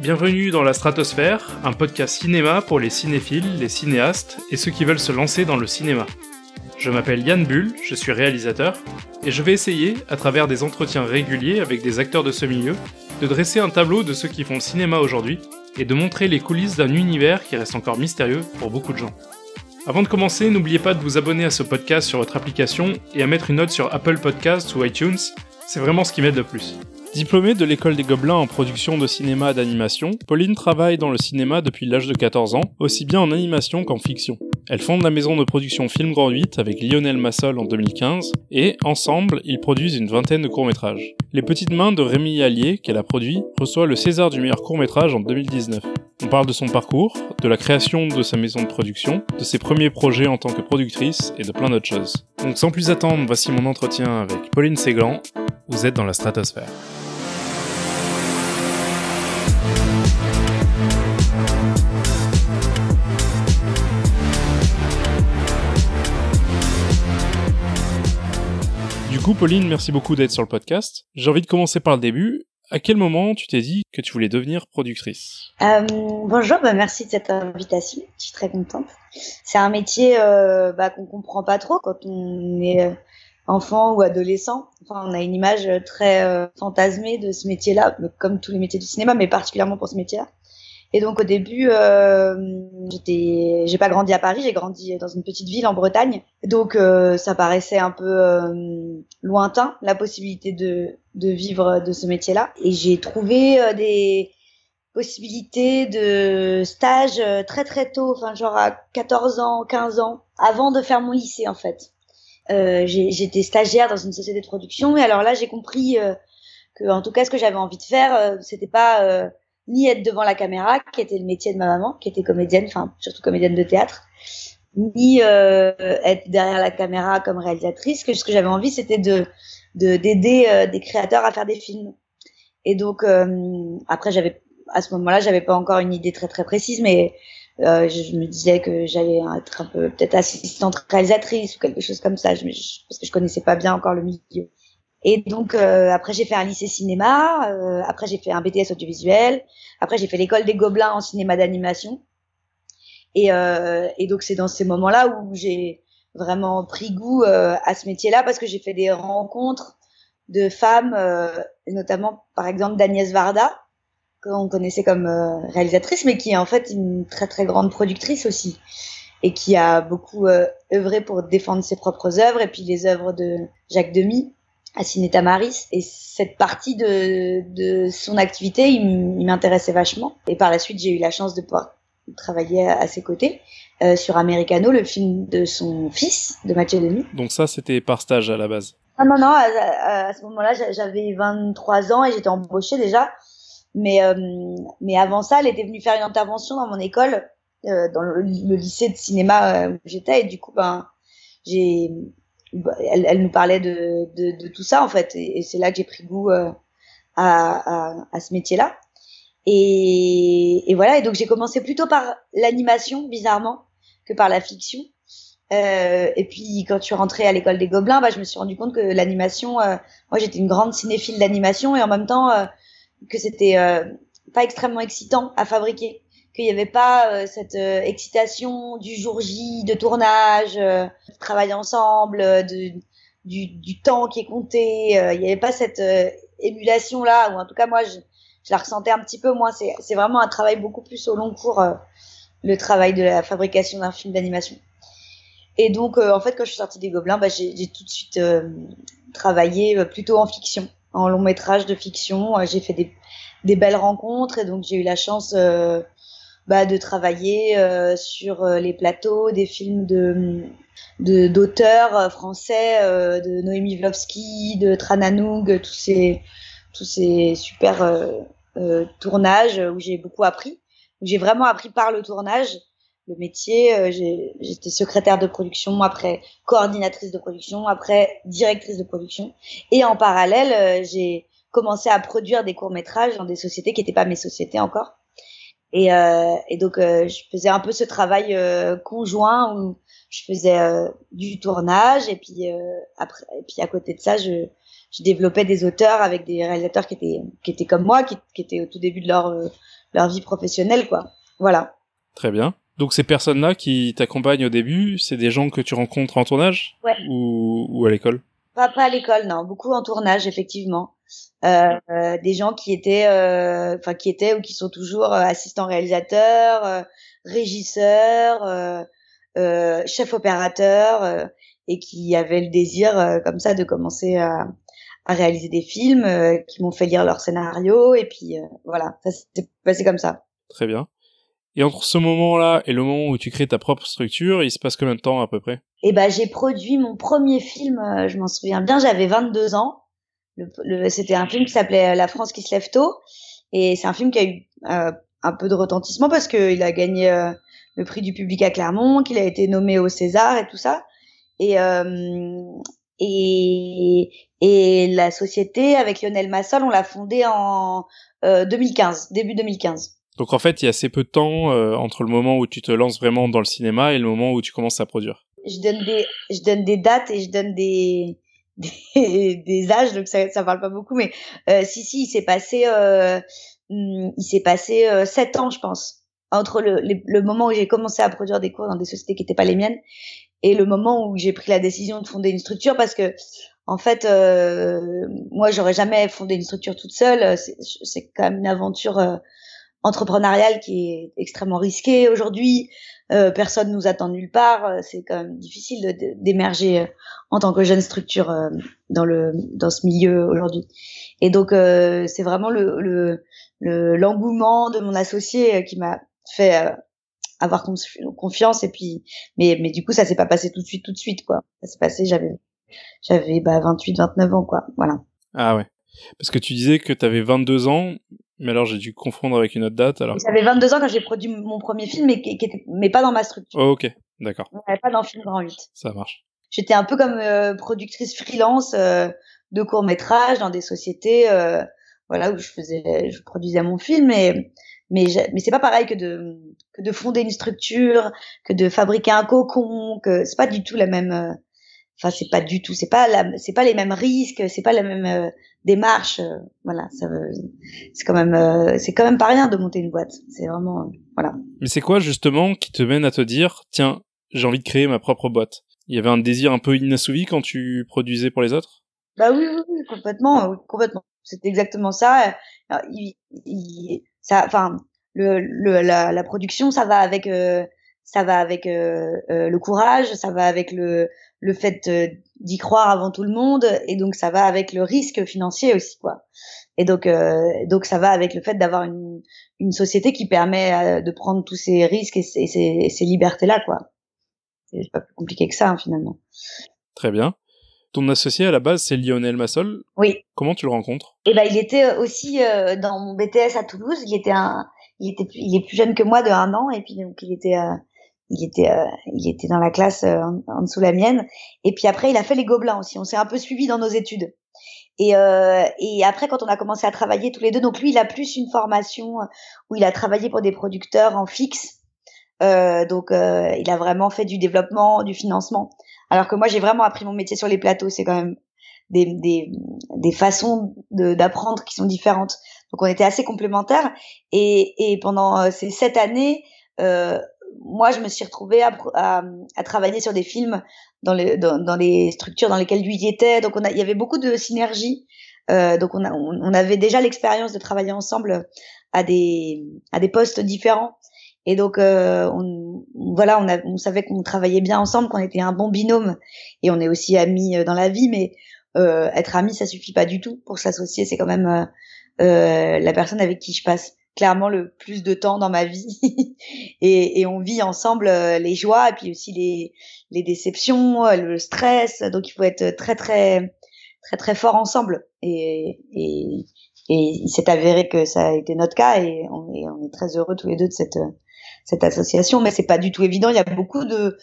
Bienvenue dans la Stratosphère, un podcast cinéma pour les cinéphiles, les cinéastes et ceux qui veulent se lancer dans le cinéma. Je m'appelle Yann Bull, je suis réalisateur, et je vais essayer, à travers des entretiens réguliers avec des acteurs de ce milieu, de dresser un tableau de ceux qui font cinéma aujourd'hui et de montrer les coulisses d'un univers qui reste encore mystérieux pour beaucoup de gens. Avant de commencer, n'oubliez pas de vous abonner à ce podcast sur votre application et à mettre une note sur Apple Podcasts ou iTunes, c'est vraiment ce qui m'aide le plus. Diplômée de l'école des Gobelins en production de cinéma d'animation, Pauline travaille dans le cinéma depuis l'âge de 14 ans, aussi bien en animation qu'en fiction. Elle fonde la maison de production Film Grand 8 avec Lionel Massol en 2015, et ensemble, ils produisent une vingtaine de courts-métrages. Les Petites Mains de Rémi Allier, qu'elle a produit, reçoit le César du meilleur court-métrage en 2019. On parle de son parcours, de la création de sa maison de production, de ses premiers projets en tant que productrice et de plein d'autres choses. Donc sans plus attendre, voici mon entretien avec Pauline Séglan. Vous êtes dans la stratosphère. Pauline, merci beaucoup d'être sur le podcast. J'ai envie de commencer par le début. À quel moment tu t'es dit que tu voulais devenir productrice? Euh, Bonjour, bah merci de cette invitation. Je suis très contente. C'est un métier euh, bah, qu'on comprend pas trop quand on est euh, enfant ou adolescent. Enfin, on a une image très euh, fantasmée de ce métier-là, comme tous les métiers du cinéma, mais particulièrement pour ce métier-là. Et donc au début, euh, j'étais, j'ai pas grandi à Paris, j'ai grandi dans une petite ville en Bretagne. Donc euh, ça paraissait un peu euh, lointain la possibilité de de vivre de ce métier-là. Et j'ai trouvé euh, des possibilités de stage euh, très très tôt, enfin genre à 14 ans, 15 ans, avant de faire mon lycée en fait. Euh, j'étais stagiaire dans une société de production et alors là j'ai compris que en tout cas ce que j'avais envie de faire, c'était pas ni être devant la caméra, qui était le métier de ma maman, qui était comédienne, enfin surtout comédienne de théâtre, ni euh, être derrière la caméra comme réalisatrice. Que ce que j'avais envie, c'était de d'aider euh, des créateurs à faire des films. Et donc euh, après, j'avais à ce moment-là, j'avais pas encore une idée très très précise, mais euh, je, me disais que j'allais être un peu peut-être assistante réalisatrice ou quelque chose comme ça, je, parce que je connaissais pas bien encore le milieu. Et donc euh, après j'ai fait un lycée cinéma, euh, après j'ai fait un BTS audiovisuel, après j'ai fait l'école des Gobelins en cinéma d'animation. Et, euh, et donc c'est dans ces moments-là où j'ai vraiment pris goût euh, à ce métier-là parce que j'ai fait des rencontres de femmes, euh, notamment par exemple d'Agnès Varda, qu'on connaissait comme réalisatrice, mais qui est en fait une très très grande productrice aussi et qui a beaucoup œuvré pour défendre ses propres œuvres et puis les œuvres de Jacques Demy à Ciné Tamaris. Et cette partie de, de son activité il m'intéressait vachement. Et par la suite j'ai eu la chance de pouvoir travailler à, ses côtés. Euh, sur Americano le film de son fils de Mathieu Demy donc ça c'était par stage à la base. Ah non non à, à, ce moment-là j'avais 23 ans et j'étais embauchée déjà. Mais euh, mais avant ça elle était venue faire une intervention dans mon école euh, dans le, le, lycée de cinéma où j'étais. Et du coup ben j'ai elle, elle, nous parlait de, de, de, tout ça en fait, et, c'est là que j'ai pris goût euh, à, à, à, ce métier-là. Et, et, voilà, et donc j'ai commencé plutôt par l'animation, bizarrement, que par la fiction. Euh, et puis quand je suis rentrée à l'école des Gobelins, bah, je me suis rendu compte que l'animation, euh, moi j'étais une grande cinéphile d'animation et en même temps euh, que c'était euh, pas extrêmement excitant à fabriquer qu'il n'y avait pas euh, cette euh, excitation du jour J, de tournage, euh, de travail ensemble, de, du, du, temps qui est compté. il n'y avait pas cette émulation là, ou en tout cas moi je, je la ressentais un petit peu moins. C'est vraiment un travail beaucoup plus au long cours, le travail de la fabrication d'un film d'animation. Et donc en fait quand je suis sortie des Gobelins, bah, j'ai tout de suite travaillé plutôt en fiction, en long métrage de fiction. j'ai fait des, des belles rencontres et donc j'ai eu la chance bah, de travailler euh, sur euh, les plateaux des films de d'auteurs euh, français, de Noémie Vlovsky, de Trananoug, tous ces tous ces super tournages où j'ai beaucoup appris, où j'ai vraiment appris par le tournage le métier. J'étais secrétaire de production, après coordinatrice de production, après directrice de production, et en parallèle, j'ai commencé à produire des courts métrages dans des sociétés qui n'étaient pas mes sociétés encore. Et, euh, et donc, euh, je faisais un peu ce travail euh, conjoint où je faisais euh, du tournage et puis après, et puis à côté de ça, je, je développais des auteurs avec des réalisateurs qui étaient qui étaient comme moi, qui, qui étaient au tout début de leur leur vie professionnelle, quoi. Voilà. Très bien. Donc ces personnes-là qui t'accompagnent au début, c'est des gens que tu rencontres en tournage ouais. ou, ou à l'école? Pas, pas à l'école, non. Beaucoup en tournage, effectivement. Euh, euh, des gens qui étaient, euh, enfin qui étaient ou qui sont toujours euh, assistants réalisateurs, régisseurs, chefs opérateurs et qui avaient le désir comme ça de commencer à, à réaliser des films, qui m'ont fait lire leur scénario et puis voilà, ça s'est passé comme ça. Très bien. Et entre ce moment-là et le moment où tu crées ta propre structure, il se passe combien de temps à peu près? Eh ben, j'ai produit mon premier film, je m'en souviens bien, j'avais 22 ans c'était un film qui s'appelait La France qui se lève tôt. Et c'est un film qui a eu euh, un peu de retentissement parce qu'il a gagné euh, le prix du public à Clermont, qu'il a été nommé au César et tout ça. Et, euh, et, et la société avec Lionel Massol, on l'a fondée en 2015, début 2015. Donc en fait, il y a assez peu de temps entre le moment où tu te lances vraiment dans le cinéma et le moment où tu commences à produire. Je donne des, je donne des dates et je donne des, des, âges, donc ça, ça parle pas beaucoup, mais euh, si si, il s'est passé, euh, hmm, il s'est passé euh, sept ans, je pense, entre le, le, moment où j'ai commencé à produire des cours dans des sociétés qui n'étaient pas les miennes et le moment où j'ai pris la décision de fonder une structure, parce que en fait, euh, moi, j'aurais jamais fondé une structure toute seule. C'est quand même une aventure euh, entrepreneuriale qui est extrêmement risquée aujourd'hui. Euh, personne nous attend nulle part. Euh, c'est quand même difficile d'émerger euh, en tant que jeune structure dans le dans ce milieu aujourd'hui. Et donc c'est vraiment le l'engouement le, de mon associé qui m'a fait avoir confiance et puis mais mais du coup ça s'est pas passé tout de suite tout de suite quoi. Ça s'est passé j'avais j'avais bah 28 29 ans quoi. Voilà. Ah ouais. Parce que tu disais que tu avais 22 ans, mais alors j'ai dû confondre avec une autre date. Alors. J'avais 22 ans quand j'ai produit mon premier film, mais, qui, était, mais pas dans ma structure. Oh, ok, d'accord. Pas dans Film Grand 8. Ça marche. J'étais un peu comme euh, productrice freelance euh, de courts métrages dans des sociétés, euh, voilà où je faisais, je produisais mon film, mais mais mais c'est pas pareil que de que de fonder une structure, que de fabriquer un cocon, que c'est pas du tout la même enfin c'est pas du tout c'est pas la c'est pas les mêmes risques c'est pas la même euh, démarche euh, voilà ça c'est quand même euh, c'est quand même pas rien de monter une boîte. C'est vraiment voilà. Mais c'est quoi justement qui te mène à te dire tiens j'ai envie de créer ma propre boîte? Il y avait un désir un peu inassouvi quand tu produisais pour les autres? Bah oui, oui, oui complètement complètement. C'est exactement ça. Il, il, ça enfin le, le la, la, production ça va avec ça va avec le courage ça va avec le le fait euh, d'y croire avant tout le monde et donc ça va avec le risque financier aussi quoi. Et donc euh, donc ça va avec le fait d'avoir une, une société qui permet euh, de prendre tous ces risques et ces, ces, ces libertés là quoi. C'est pas plus compliqué que ça hein, finalement. Très bien. Ton associé à la base c'est Lionel Massol. Oui. Comment tu le rencontres? Eh ben il était aussi dans mon BTS à Toulouse. Il était un il était il est plus jeune que moi de un an et puis donc il était il était euh, il était dans la classe euh, en, dessous la mienne. Et puis après il a fait les gobelins aussi. On s'est un peu suivi dans nos études. Et euh, et après quand on a commencé à travailler tous les deux donc lui il a plus une formation où il a travaillé pour des producteurs en fixe. Donc il a vraiment fait du développement du financement. Alors que moi j'ai vraiment appris mon métier sur les plateaux. C'est quand même des, des, des façons d'apprendre qui sont différentes. Donc on était assez complémentaires. Et, et pendant ces sept années euh, moi, je me suis retrouvée à, à, à, travailler sur des films dans les, dans, dans, les structures dans lesquelles lui y était. Donc, on a, il y avait beaucoup de synergie. Euh, donc, on, a, on, avait déjà l'expérience de travailler ensemble à des, à des postes différents. Et donc, euh, on, voilà, on, a, on savait qu'on travaillait bien ensemble, qu'on était un bon binôme. Et on est aussi amis euh, dans la vie, mais euh, être amis, ça suffit pas du tout. Pour s'associer, c'est quand même euh, euh, la personne avec qui je passe clairement le plus de temps dans ma vie et, on vit ensemble euh, les joies et puis aussi les, déceptions, euh, le stress. Donc il faut être très très très très fort ensemble et, il s'est avéré que ça a été notre cas et on est, très heureux tous les deux de cette association. Mais c'est pas du tout évident. Il y a beaucoup de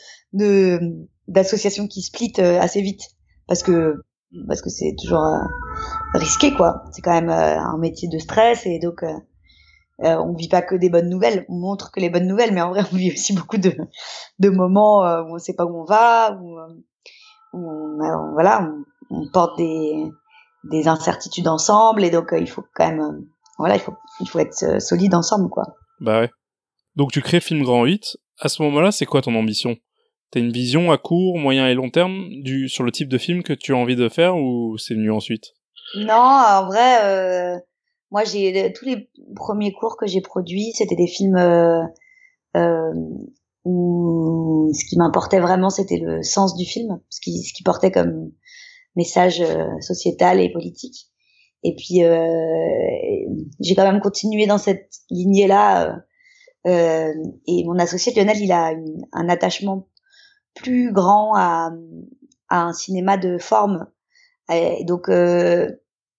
d'associations qui splitent euh, assez vite parce que parce que c'est toujours risqué quoi. C'est quand même un métier de stress et donc on vit pas que des bonnes nouvelles, on montre que les bonnes nouvelles, mais en vrai, on vit aussi beaucoup de, de moments euh, où on sait pas où on va, où, euh, où on, voilà, on, porte des, des incertitudes ensemble et donc il faut quand même voilà il faut il faut être solide ensemble quoi. Bah ouais. Donc tu crées Film Grand 8. À ce moment-là, c'est quoi ton ambition? T'as une vision à court, moyen et long terme du sur le type de film que tu as envie de faire ou c'est venu ensuite? Non, en vrai, euh, moi j'ai tous les premiers cours que j'ai produits, c'était des films euh, euh, où ce qui m'importait vraiment, c'était le sens du film, ce qui, ce qui portait comme message euh, sociétal et politique. Et puis euh, j'ai quand même continué dans cette lignée-là. Euh, et mon associé Lionel, il a un attachement plus grand à, à un cinéma de forme. Et donc, euh,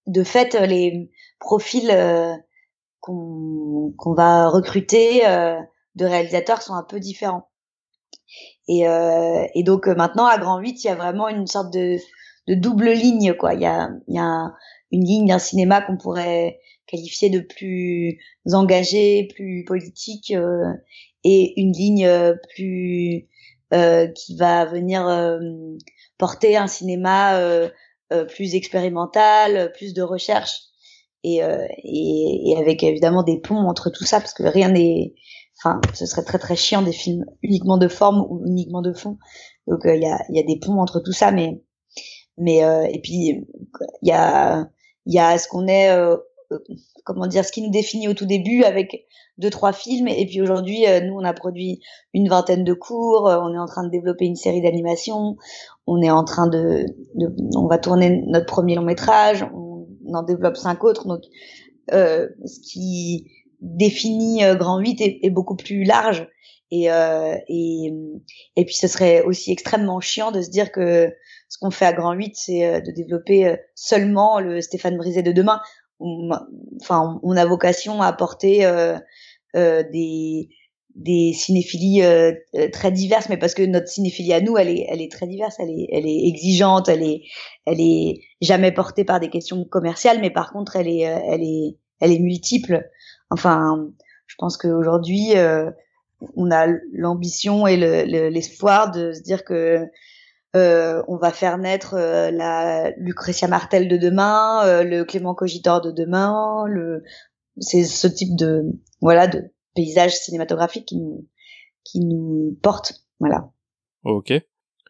de fait, les profils euh, qu'on va recruter euh, de réalisateurs sont un peu différents. Et, euh, et donc maintenant, à Grand 8, il y a vraiment une sorte de, de double ligne. quoi. Il y a, il y a une ligne d'un cinéma qu'on pourrait qualifier de plus engagé, plus politique, et une ligne plus euh, qui va venir euh, porter un cinéma euh, plus expérimental, plus de recherche. Et, et, et, avec évidemment des ponts entre tout ça, parce que rien n'est, enfin, ce serait très très chiant des films uniquement de forme ou uniquement de fond. Donc il y, a, y a des ponts entre tout ça, mais mais et puis il y a il y a ce qu'on est comment dire, ce qui nous définit au tout début avec deux trois films et puis aujourd'hui euh, nous on a produit une vingtaine de cours, euh, on est en train de développer une série d'animations, on est en train de, de, on va tourner notre premier long métrage, on, en développe cinq autres. Donc euh, ce qui définit euh, Grand 8 est, est, beaucoup plus large. Et, euh, et et puis ce serait aussi extrêmement chiant de se dire que ce qu'on fait à Grand 8 c'est de développer seulement le Stéphane Brisé de demain. Enfin, on a vocation à apporter euh, euh, des des cinéphilies euh, très diverses, mais parce que notre cinéphilie à nous, elle est, elle est très diverse, elle est, elle est exigeante, elle est, elle est jamais portée par des questions commerciales, mais par contre, elle est, elle est, elle est multiple. Enfin, je pense qu'aujourd'hui, euh, on a l'ambition et l'espoir le, de se dire que euh, on va faire naître euh, la Lucretia Martel de demain, euh, le Clément Cogitor de demain, le c'est ce type de voilà de paysage cinématographique qui nous qui nous porte, voilà. Ok.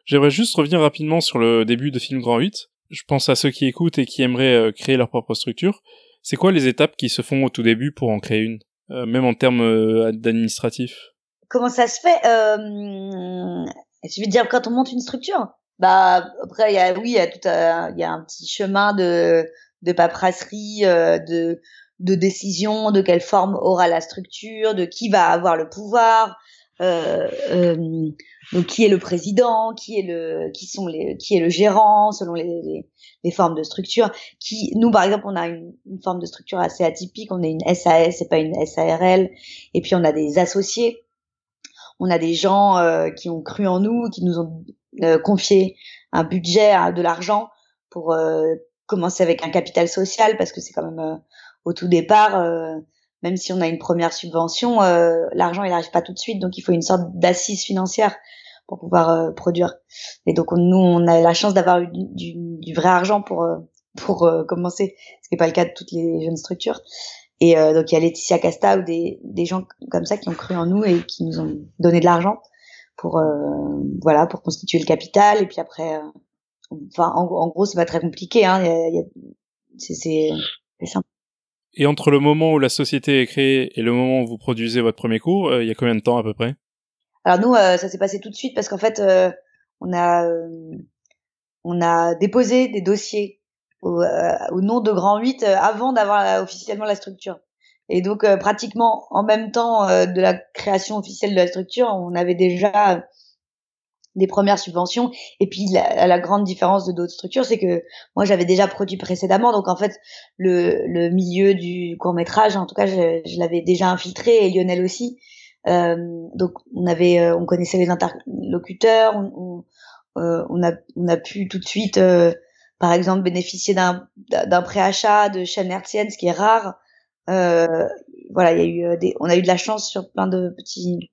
J'aimerais juste revenir rapidement sur le début de Film Grand 8. Je pense à ceux qui écoutent et qui aimeraient créer leur propre structure. C'est quoi les étapes qui se font au tout début pour en créer une, même en termes d'administratif? Comment ça se fait euh, je veux dire quand on monte une structure? Bah après il y a oui il y a tout il y a un petit chemin de de paperasserie euh, de de décision de quelle forme aura la structure de qui va avoir le pouvoir euh, euh, donc qui est le président qui est le qui sont les qui est le gérant selon les, les, les formes de structure qui nous par exemple on a une, une, forme de structure assez atypique on est une SAS c'est pas une SARL et puis on a des associés. On a des gens euh, qui ont cru en nous, qui nous ont euh, confié un budget, de l'argent pour euh, commencer avec un capital social parce que c'est quand même au tout départ, même si on a une première subvention, l'argent il n'arrive pas tout de suite, donc il faut une sorte d'assise financière pour pouvoir produire. Et donc nous on a la chance d'avoir du, du, vrai argent pour pour commencer, ce qui n'est pas le cas de toutes les jeunes structures. Et euh, donc il y a Laetitia Casta ou des, des gens comme ça qui ont cru en nous et qui nous ont donné de l'argent pour euh, voilà pour constituer le capital. Et puis après, euh, enfin en, en, gros c'est pas très compliqué. Hein, c'est simple. Et entre le moment où la société est créée et le moment où vous produisez votre premier cours, euh, il y a combien de temps à peu près? Alors nous, euh, ça s'est passé tout de suite parce qu'en fait, euh, on a on a déposé des dossiers au, nom de Grand 8 euh, avant d'avoir officiellement la structure. Et donc pratiquement en même temps de la création officielle de la structure, on avait déjà des premières subventions. Et puis la, la grande différence de d'autres structures, c'est que moi j'avais déjà produit précédemment, donc en fait le, le milieu du court métrage, en tout cas je, l'avais déjà infiltré et Lionel aussi. Euh, donc on avait, on connaissait les interlocuteurs, euh, on a, on a pu tout de suite euh, par exemple bénéficier d'un d'un préachat de chaîne hertzienne, ce qui est rare. Euh, voilà, il y a eu euh, des, on a eu de la chance sur plein de petits.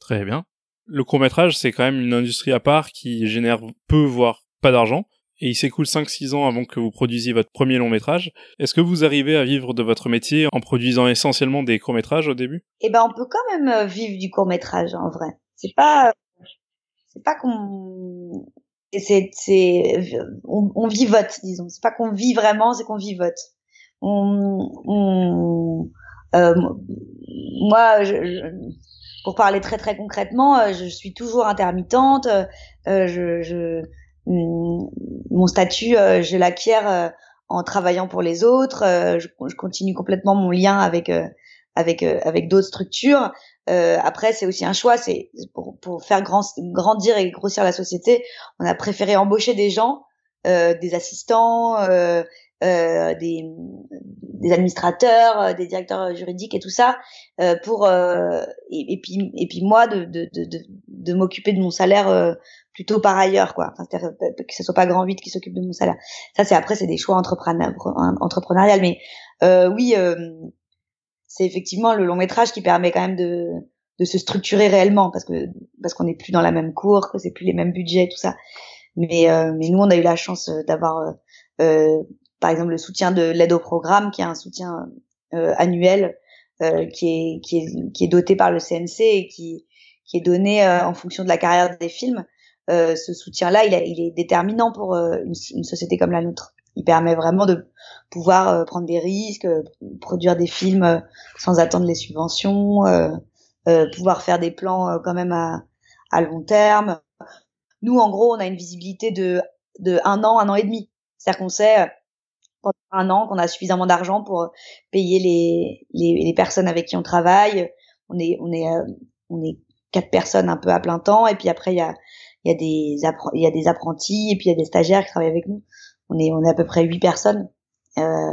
Très bien. Le court métrage, c'est quand même une industrie à part qui génère peu voire pas d'argent. et il s'écoule 5-6 ans avant que vous produisiez votre premier long métrage. Est-ce que vous arrivez à vivre de votre métier en produisant essentiellement des courts métrages au début? Eh ben, on peut quand même euh, vivre du court métrage en vrai. C'est pas, c'est pas qu'on, c'est, c'est, on, on vivote, disons. C'est pas qu'on vit vraiment, c'est qu'on vivote. On, on, euh, moi, je, pour parler très très concrètement, euh, je suis toujours intermittente. Euh, je, je Hum, mon statut, euh, je l'acquiers euh, en travaillant pour les autres. Euh, je, je, continue complètement mon lien avec avec avec d'autres structures. après, c'est aussi un choix. C'est pour, pour faire grand, grandir et grossir la société, on a préféré embaucher des gens, des assistants, des, des administrateurs, des directeurs juridiques et tout ça, pour et, et, puis et puis moi de de de, de m'occuper de mon salaire plutôt par ailleurs quoi. Enfin, que ce soit pas grand 8 qui s'occupe de mon salaire. Ça c'est après c'est des choix entrepreneurial mais euh, oui euh, c'est effectivement le long métrage qui permet quand même de de se structurer réellement parce que parce qu'on n'est plus dans la même cour que c'est plus les mêmes budgets tout ça. Mais euh, mais nous on a eu la chance euh, d'avoir euh, euh, par exemple le soutien de l'aide au programme qui est un soutien annuel qui est qui est qui est doté par le CNC et qui qui est donné en fonction de la carrière des films euh, ce soutien-là, il, il, est déterminant pour euh, une, une, société comme la nôtre. Il permet vraiment de pouvoir euh, prendre des risques, produire des films sans attendre les subventions, pouvoir faire des plans quand même à, à long terme. Nous, en gros, on a une visibilité de, de un an, un an et demi. C'est-à-dire qu'on sait pendant un an qu'on a suffisamment d'argent pour payer les, les, les, personnes avec qui on travaille. On est, on est, on est quatre personnes un peu à plein temps, et puis après il y a il y a des y a des apprentis et puis il y a des stagiaires qui travaillent avec nous. On est on est à peu près huit personnes. Euh,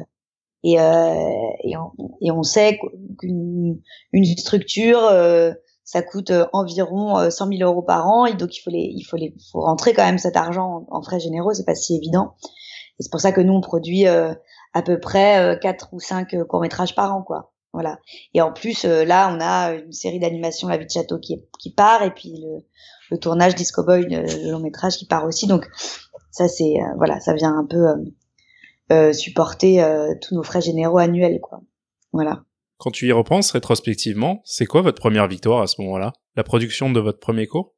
et, euh, et, on, et on sait qu'une une structure euh, ça coûte environ 100 000 euros par an et donc il faut les il faut les faut rentrer quand même cet argent en, frais généraux c'est pas si évident et c'est pour ça que nous on produit euh, à peu près quatre ou cinq courts métrages par an quoi voilà et en plus là on a une série d'animations La vie de château qui qui part et puis le le tournage Disco Boy, le, long métrage qui part aussi. Donc ça c'est euh, voilà, ça vient un peu euh, euh supporter euh, tous nos frais généraux annuels quoi. Voilà. Quand tu y repenses rétrospectivement, c'est quoi votre première victoire à ce moment-là? La production de votre premier cours?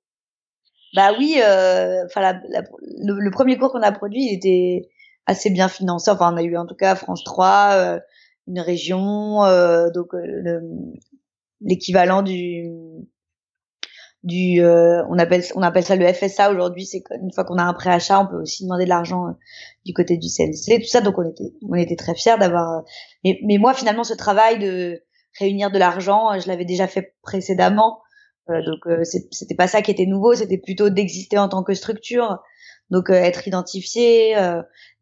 Bah oui, enfin le, premier cours qu'on a produit, il était assez bien financé. Enfin, on a eu en tout cas France 3, une région, donc l'équivalent du du euh, on appelle on appelle ça le FSA aujourd'hui. C'est une fois qu'on a un préachat on peut aussi demander de l'argent euh, du côté du CNC tout ça. Donc on était on était très fiers d'avoir euh, mais, mais moi finalement ce travail de réunir de l'argent je l'avais déjà fait précédemment. Donc c'était pas ça qui était nouveau. C'était plutôt d'exister en tant que structure donc être identifié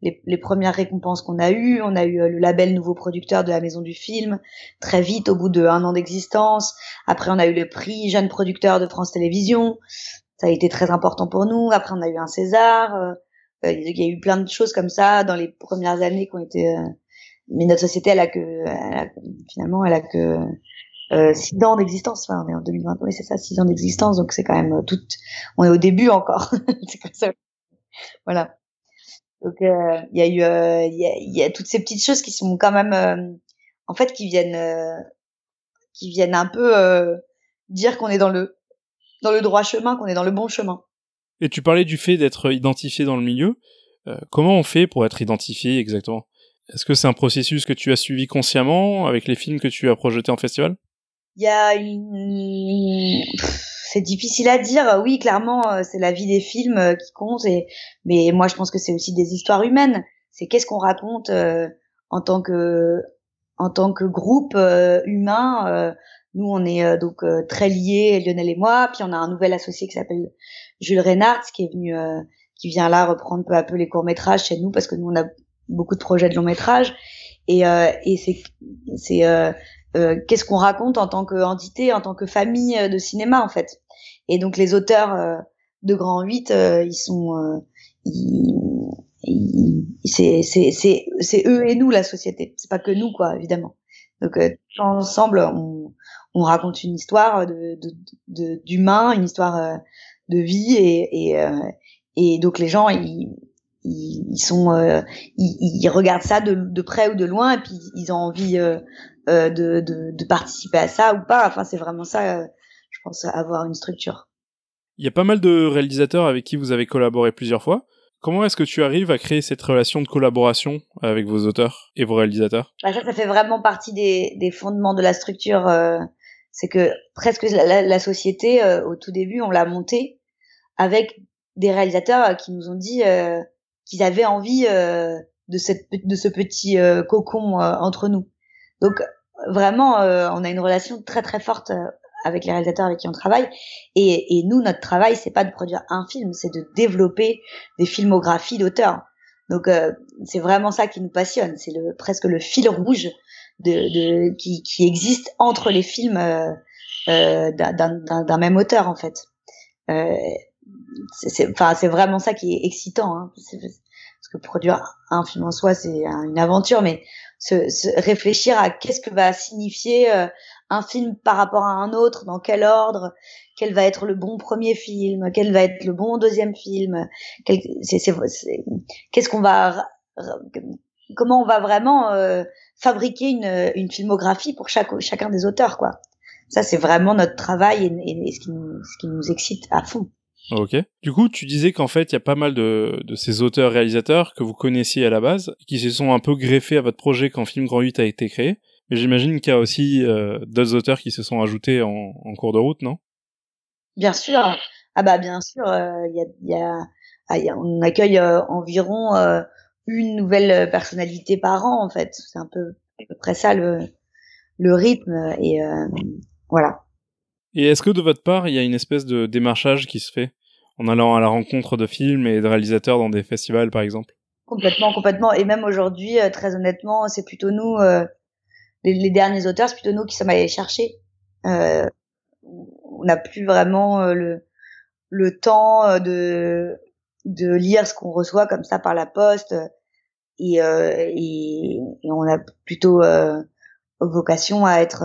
les, les, premières récompenses qu'on a eues. On a eu euh, le label nouveau producteur de la maison du film très vite au bout de un an d'existence. Après, on a eu le prix jeune producteur de France Télévisions. Ça a été très important pour nous. Après, on a eu un César. Euh, euh, il y a eu plein de choses comme ça dans les premières années qui ont été. mais notre société, elle a que, elle a, finalement, elle a que euh, six ans d'existence. Enfin, on est en 2020. Oui, c'est ça, six ans d'existence. Donc c'est quand même tout. On est au début encore. c'est comme ça. Voilà. Donc euh, il y a eu euh, il y, a, toutes ces petites choses qui sont quand même euh, en fait qui viennent qui viennent un peu dire qu'on est dans le dans le droit chemin, qu'on est dans le bon chemin. Et tu parlais du fait d'être identifié dans le milieu. comment on fait pour être identifié exactement? Est-ce que c'est un processus que tu as suivi consciemment avec les films que tu as projetés en festival? Il y a une c'est difficile à dire. Oui, clairement, euh, c'est la vie des films euh, qui compte. Et, mais moi, je pense que c'est aussi des histoires humaines. C'est qu'est-ce qu'on raconte euh, en tant que en tant que groupe humain. nous, on est donc très liés, Lionel et moi. Puis on a un nouvel associé qui s'appelle Jules Reynard, qui est venu, qui vient là reprendre peu à peu les courts métrages chez nous parce que nous, on a beaucoup de projets de long métrage. Et, et c'est c'est euh, qu'est-ce qu'on raconte en tant qu'entité, en tant que famille euh, de cinéma en fait. Et donc les auteurs euh, de Grand 8, ils sont, c'est c'est c'est eux et nous la société. C'est pas que nous quoi évidemment. Donc ensemble on, on raconte une histoire de d'humain, de, une histoire de vie et et, et donc les gens ils ils, sont, ils, regardent ça de, de, près ou de loin, et puis ils ont envie de, de, de, participer à ça ou pas. Enfin, c'est vraiment ça, je pense, avoir une structure. Il y a pas mal de réalisateurs avec qui vous avez collaboré plusieurs fois. Comment est-ce que tu arrives à créer cette relation de collaboration avec vos auteurs et vos réalisateurs? Bah Ça, ça fait vraiment partie des, des fondements de la structure. Euh, c'est que presque la, la, société, euh, au tout début, on l'a montée avec des réalisateurs qui nous ont dit euh, qu'ils avaient envie de, cette, de ce petit cocon entre nous. Donc vraiment, on a une relation très très forte avec les réalisateurs avec qui on travaille. Et, nous, notre travail, c'est pas de produire un film, c'est de développer des filmographies d'auteurs. Donc euh, c'est vraiment ça qui nous passionne. C'est presque le fil rouge qui, qui, existe entre les films euh, euh, d'un même auteur en fait. Euh, c'est enfin c'est vraiment ça qui est excitant. Hein. Parce que produire un film en soi, c'est une aventure, mais se, se réfléchir à qu'est-ce que va signifier euh, un film par rapport à un autre, dans quel ordre, quel va être le bon premier film, quel va être le bon deuxième film, qu'est-ce qu'on va, comment on va vraiment euh, fabriquer une, une, filmographie pour chaque, chacun des auteurs, quoi. Ça, c'est vraiment notre travail et, et, ce, qui nous, ce qui nous excite à fond. Ok. Du coup, tu disais qu'en fait, il y a pas mal de, de ces auteurs-réalisateurs que vous connaissiez à la base, qui se sont un peu greffés à votre projet quand Film Grand 8 a été créé. Mais j'imagine qu'il y a aussi euh, d'autres auteurs qui se sont ajoutés en, en, cours de route, non? Bien sûr. Ah bah bien sûr, euh, y, a, ah, y, a, on accueille euh, environ une nouvelle personnalité par an en fait. C'est un peu à peu près ça le, le rythme et voilà. Et est-ce que de votre part, il y a une espèce de démarchage qui se fait? En allant à la rencontre de films et de réalisateurs dans des festivals, par exemple Complètement, complètement. Et même aujourd'hui, très honnêtement, c'est plutôt nous les, derniers auteurs, c'est plutôt nous qui sommes allés chercher. Euh, on n'a plus vraiment euh, le, le temps euh, de, de lire ce qu'on reçoit comme ça par la poste. Et, euh, et, et, on a plutôt euh, vocation à être,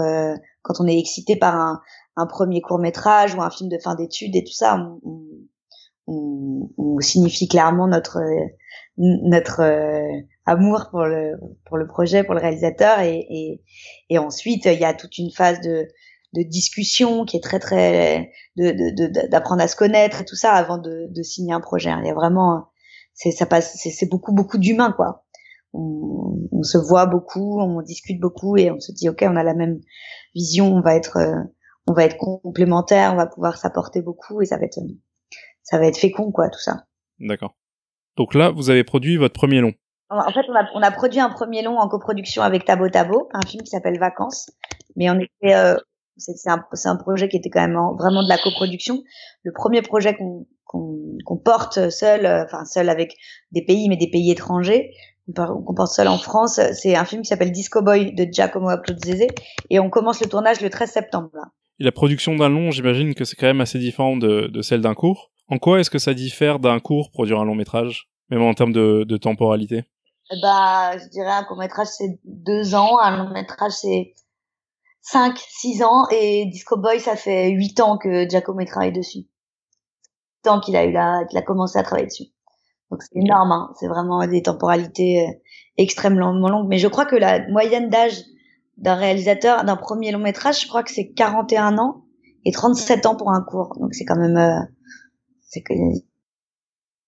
quand on est excité par un, premier court métrage ou un film de fin d'études et tout ça, on, on, signifie clairement notre notre amour pour le pour le projet, pour le réalisateur, et, et, et ensuite il y a toute une phase de de discussion qui est très très de d'apprendre à se connaître et tout ça avant de, de signer un projet. Il y a vraiment c'est ça passe c'est beaucoup beaucoup d'humains quoi. On, on, se voit beaucoup, on discute beaucoup et on se dit ok on a la même vision, on va être on va être complémentaires, on va pouvoir s'apporter beaucoup et ça va être ça va être fécond quoi tout ça. D'accord. Donc là vous avez produit votre premier long. En fait, on a, on a, produit un premier long en coproduction avec Tabo Tabo, un film qui s'appelle Vacances. Mais on était, euh, c'est un, un, projet qui était quand même vraiment de la coproduction. Le premier projet qu'on porte seul, euh, enfin seul avec des pays, mais des pays étrangers, qu'on porte seul en France, c'est un film qui s'appelle Disco Boy de Giacomo Abruzzese et on commence le tournage le 13 septembre. Là. Et la production d'un long, j'imagine que c'est quand même assez différent de, de celle d'un court. En quoi est-ce que ça diffère d'un court produire un long métrage, même en termes de, de temporalité? Bah, je dirais un court métrage c'est deux ans, un long métrage c'est cinq, six ans, et Disco Boy ça fait huit ans que Giacomo travaille dessus. Tant qu'il a eu là, qu'il a commencé à travailler dessus. Donc c'est énorme, hein. c'est vraiment des temporalités euh, extrêmement longues. Mais je crois que la moyenne d'âge d'un réalisateur d'un premier long métrage, je crois que c'est 41 ans et 37 ans pour un court. Donc c'est quand même, euh, c'est que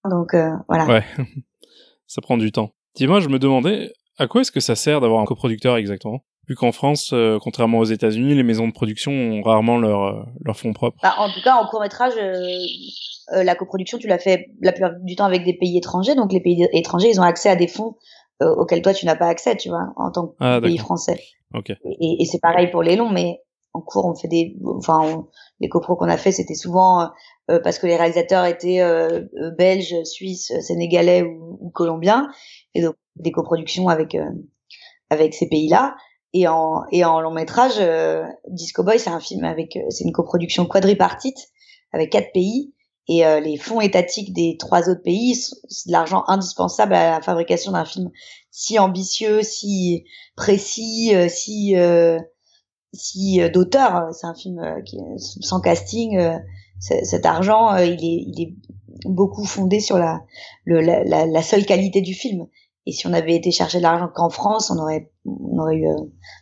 donc euh, voilà. Ouais, ça prend du temps. Dis-moi, je me demandais, à quoi est-ce que ça sert d'avoir un coproducteur exactement? Vu qu'en France, euh, contrairement aux États-Unis, les maisons de production ont rarement leur, euh, leur fonds propres. Bah, en tout cas, en court métrage, euh, la coproduction, tu l'as fait la plupart du temps avec des pays étrangers. Donc les pays étrangers, ils ont accès à des fonds auxquels toi, tu n'as pas accès, tu vois, en tant que ah, pays français. Okay. Et, et c'est pareil pour les longs, mais en cours, on fait des, enfin, les copros qu'on a fait, c'était souvent parce que les réalisateurs étaient belges, suisses, sénégalais ou, ou colombiens et donc des coproductions avec euh, avec ces pays-là. Et en et en long métrage, euh, Disco Boy, c'est un film avec euh, c'est une coproduction quadripartite avec quatre pays et les fonds étatiques des trois autres pays, c'est de l'argent indispensable à la fabrication d'un film si ambitieux, si précis, si si d'auteur. C'est un film qui sans casting. Cet argent, il est il est beaucoup fondé sur la, le, la, la, seule qualité du film. Et si on avait été chercher de l'argent qu'en France, on aurait, on aurait eu,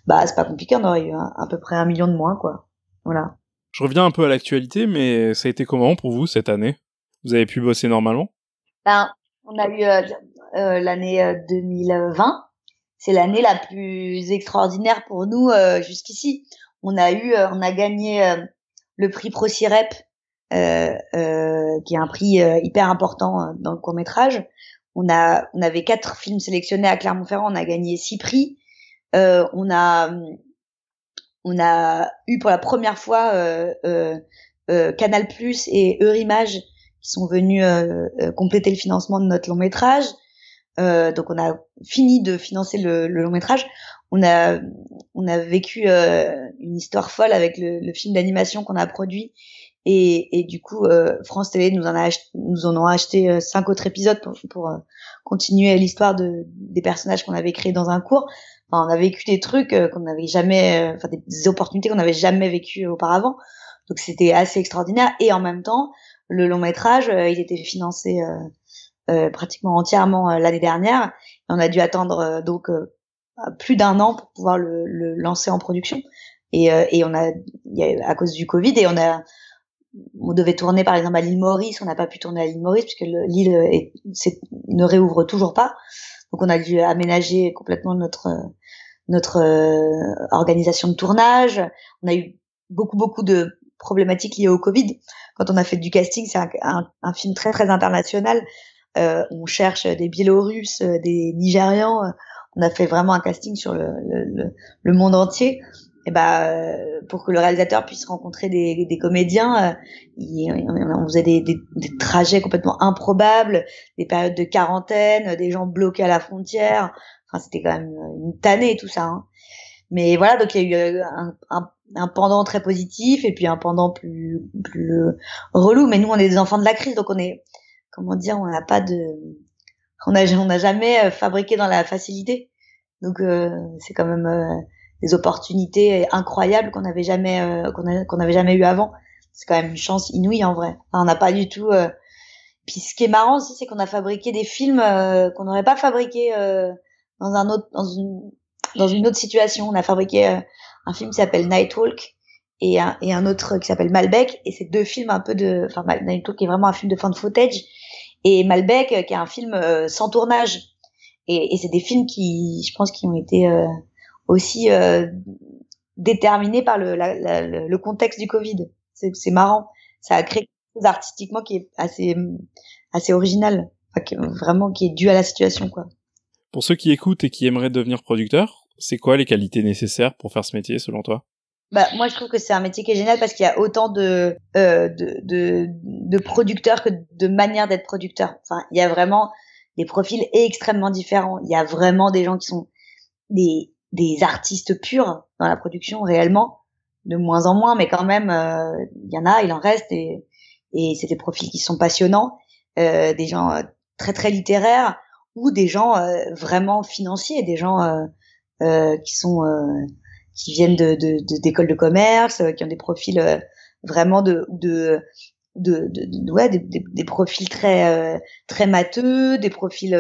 bah c'est pas compliqué, on aurait eu à peu près un million de moins, quoi. Voilà. Je reviens un peu à l'actualité, mais ça a été comment pour vous cette année? Vous avez pu bosser normalement? Ben, on a eu euh, l'année 2020. C'est l'annest la plus extraordinaire pour nous jusqu'ici. On a eu, on a gagné le prix ProCirep euh, euh, qui est un prix euh, hyper important dans le court métrage. On a, on avait quatre films sélectionnés à Clermont-Ferrand, on a gagné six prix. on a, on a eu pour la première fois Canal Plus et Eurimage qui sont venus compléter le financement de notre long métrage. Euh, donc on a fini de financer le, le long métrage. On a on a vécu euh, une histoire folle avec le, le film d'animation qu'on a produit et, et du coup, euh, France Télé nous en a nous en ont acheté euh, cinq autres épisodes pour, pour euh, continuer l'histoire de, des personnages qu'on avait créés dans un cours. Enfin, on a vécu des trucs qu'on n'avait jamais, enfin des, opportunités qu'on n'avait jamais vécues auparavant. Donc c'était assez extraordinaire. Et en même temps, le long métrage, il était financé pratiquement entièrement l'année dernière. On a dû attendre donc plus d'un an pour pouvoir le, le, lancer en production. Et, et on a, à cause du Covid, et on a on devait tourner par exemple à l'île Maurice, on n'a pas pu tourner à l'île Maurice puisque l'île ne réouvre toujours pas. Donc on a dû aménager complètement notre euh, organisation de tournage. On a eu beaucoup beaucoup de problématiques liées au Covid. Quand on a fait du casting, c'est un, film très très international. Euh, on cherche des Biélorusses, des Nigérians. On a fait vraiment un casting sur le monde entier et bah euh, pour que le réalisateur puisse rencontrer des, des comédiens, euh, on faisait des, des, des, trajets complètement improbables, des périodes de quarantaine, des gens bloqués à la frontière. Enfin, c'était quand même une tannée tout ça. Hein. Mais voilà, donc il y a eu euh, un, un, un, pendant très positif et puis un pendant plus plus relou. Mais nous, on est des enfants de la crise, donc on est comment dire, on n'a pas de, on a on n'a jamais fabriqué dans la facilité. Donc euh, c'est quand même des opportunités incroyables qu'on n'avait jamais euh, qu'on n'avait jamais eu avant. C'est quand même une chance inouïe en vrai. On n'a pas du tout. Euh... Puis ce qui est marrant aussi, c'est qu'on a fabriqué des films euh, qu'on n'aurait pas fabriqué euh, dans un autre dans une dans une autre situation. On a fabriqué un film qui s'appelle Nightwalk et un, et un autre qui s'appelle Malbec et c'est deux films un peu de enfin Nightwalk est vraiment un film de fan footage et Malbec qui est un film sans tournage et, et c'est des films qui je pense qui ont été aussi euh, déterminé par le, la, le, contexte du Covid. C'est marrant. Ça a créé quelque chose artistiquement qui est assez, assez original, vraiment qui est dû à la situation. quoi. Pour ceux qui écoutent et qui aimeraient devenir producteur, c'est quoi les qualités nécessaires pour faire ce métier selon toi? Bah, moi, je trouve que c'est un métier qui est génial parce qu'il y a autant de, euh, de, de, de, producteurs que de manières d'être producteur. Enfin, il y a vraiment des profils extrêmement différents. Il y a vraiment des gens qui sont des des artistes purs dans la production réellement, de moins en moins, mais quand même, euh, il y en a, il en reste, et, et c'est des profils qui sont passionnants, euh, des gens euh, très très littéraires ou des gens euh, vraiment financiers, des gens euh, qui sont qui viennent de d'écoles de, de, commerce, qui ont des profils vraiment de de de, de, ouais, des, des, des, profils très très matheux, des profils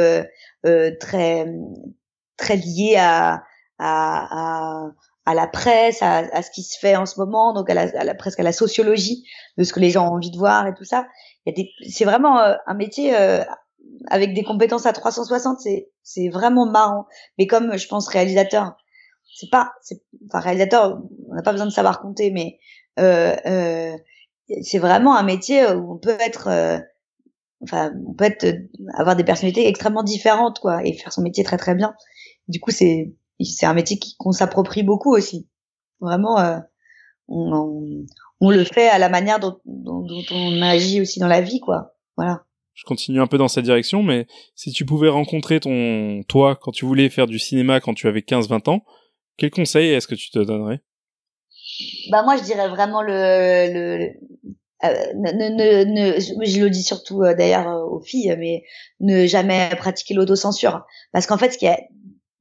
très très liés à à, à, à la presse, à, à, ce qui se fait en ce moment, donc à la, à la, presque à la sociologie de ce que les gens ont envie de voir et tout ça. C'est vraiment euh, un métier euh, avec des compétences à 360, c'est vraiment marrant. Mais comme je pense réalisateur, c'est pas, enfin réalisateur, on n'a pas besoin de savoir compter, mais euh, euh c'est vraiment un métier où on peut être euh, enfin on peut être avoir des personnalités extrêmement différentes quoi et faire son métier très très bien du coup c'est c'est un métier qu'on s'approprie beaucoup aussi. Vraiment, euh, on, on, le fait à la manière dont, dont, dont, on agit aussi dans la vie, quoi. Voilà. Je continue un peu dans cette direction, mais si tu pouvais rencontrer ton toi quand tu voulais faire du cinéma quand tu avais 15-20 ans, quel conseil est-ce que tu te donnerais? Bah moi, je dirais vraiment le, le, euh, ne, ne, ne, je le dis surtout euh, d'ailleurs euh, aux filles, mais ne jamais pratiquer l'autocensure. Parce qu'en fait, ce qui est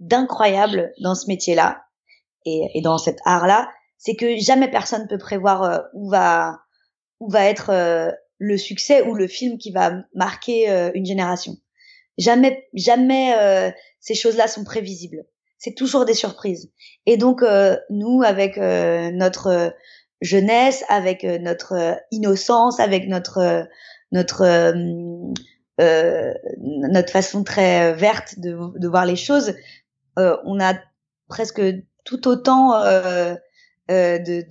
d'incroyable dans ce métier-là et, dans cet art-là, c'est que jamais personne peut prévoir euh, où va où va être euh, le succès ou le film qui va marquer euh, une génération. Jamais, jamais ces choses-là sont prévisibles. C'est toujours des surprises. Et donc nous, avec notre jeunesse, avec notre innocence, avec notre notre notre façon très verte de voir les choses, on a presque tout autant de, de,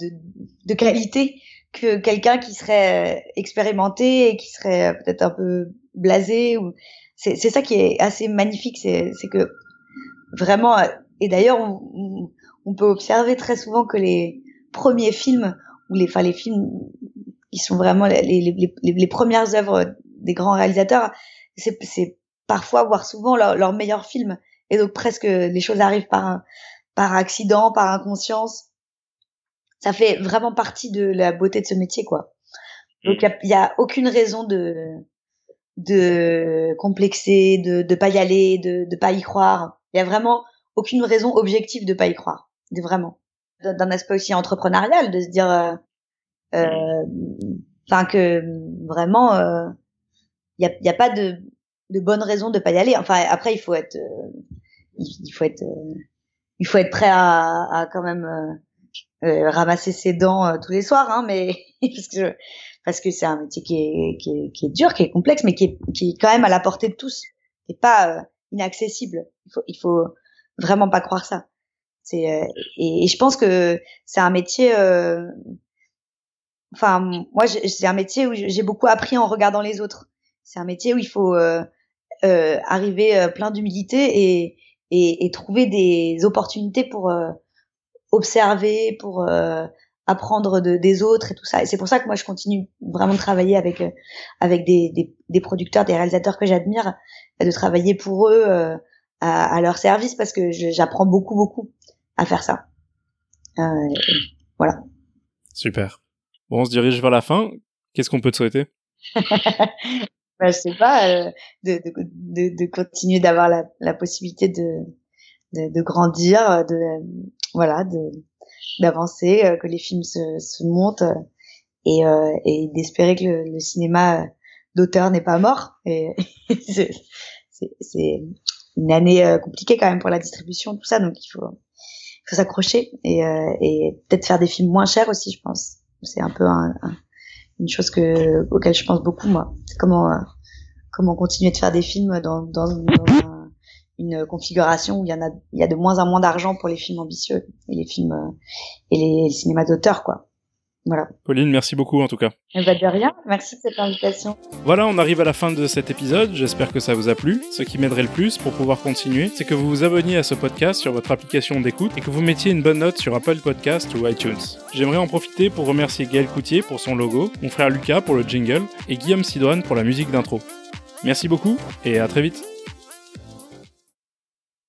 de qualité que quelqu'un qui serait euh, expérimenté et qui serait euh, peut-être un peu blasé ou c'est ça qui est assez magnifique c'est que vraiment euh, et d'ailleurs on, on, peut observer très souvent que les premiers films ou les enfin les films qui sont vraiment les, les, les, premières œuvres des grands réalisateurs c'est parfois voire souvent leur, leur meilleur film et donc presque les choses arrivent par par accident par inconscience ça fait vraiment partie de la beauté de ce métier, quoi. Donc il y, a, aucune raison de de complexer, de de pas y aller, de de pas y croire. Il y a vraiment aucune raison objective de pas y croire, de vraiment. D'un aspect aussi entrepreneurial, de se dire, euh, euh, enfin que vraiment, euh, il y a, y a pas de de bonne raison de pas y aller. Enfin après il faut être, il, faut être, il faut être prêt à, à quand même euh, ramasser ses dents euh, tous les soirs, hein, mais parce que parce que c'est un métier qui est, qui est, qui est dur, qui est complexe, mais qui est, qui est quand même à la portée de tous, et pas euh, inaccessible. Il faut il faut vraiment pas croire ça. C'est et, et, je pense que c'est un métier. Enfin, moi, c'est un métier où j'ai beaucoup appris en regardant les autres. C'est un métier où il faut arriver plein d'humilité et, et, et, trouver des opportunités pour observer, pour euh, apprendre de, des autres et tout ça. Et c'est pour ça que moi je continue vraiment de travailler avec euh, avec des, des, des, producteurs, des réalisateurs que j'admire, de travailler pour eux euh, à, à, leur service parce que j'apprends beaucoup beaucoup à faire ça. voilà. Super. Bon, on se dirige vers la fin. Qu'est-ce qu'on peut te souhaiter? bah, Je sais pas, de, de, de, de, continuer d'avoir la, la possibilité de, de, grandir, de voilà, de d'avancer, euh, que les films se, se montent euh, et, euh, et d'espérer que le, cinéma d'auteur n'est pas mort. Et c'est une année compliquée quand même pour la distribution, tout ça, donc il faut, faut s'accrocher et, et peut-être faire des films moins chers aussi, je pense. C'est un peu un, une chose que auquel je pense beaucoup moi. Comment comment continuer de faire des films dans, dans, dans un une configuration où il y en a, il y a de moins en moins d'argent pour les films ambitieux et les films euh, et les, cinémas d'auteur, quoi. Voilà. Pauline, merci beaucoup en tout cas. Ben de rien, merci de cette invitation. Voilà, on arrive à la fin de cet épisode, j'espère que ça vous a plu. Ce qui m'aiderait le plus pour pouvoir continuer, c'est que vous vous abonniez à ce podcast sur votre application d'écoute et que vous mettiez une bonne note sur Apple Podcast ou iTunes. J'aimerais en profiter pour remercier Gaël Coutier pour son logo, mon frère Lucas pour le jingle et Guillaume Sidouane pour la musique d'intro. Merci beaucoup et à très vite.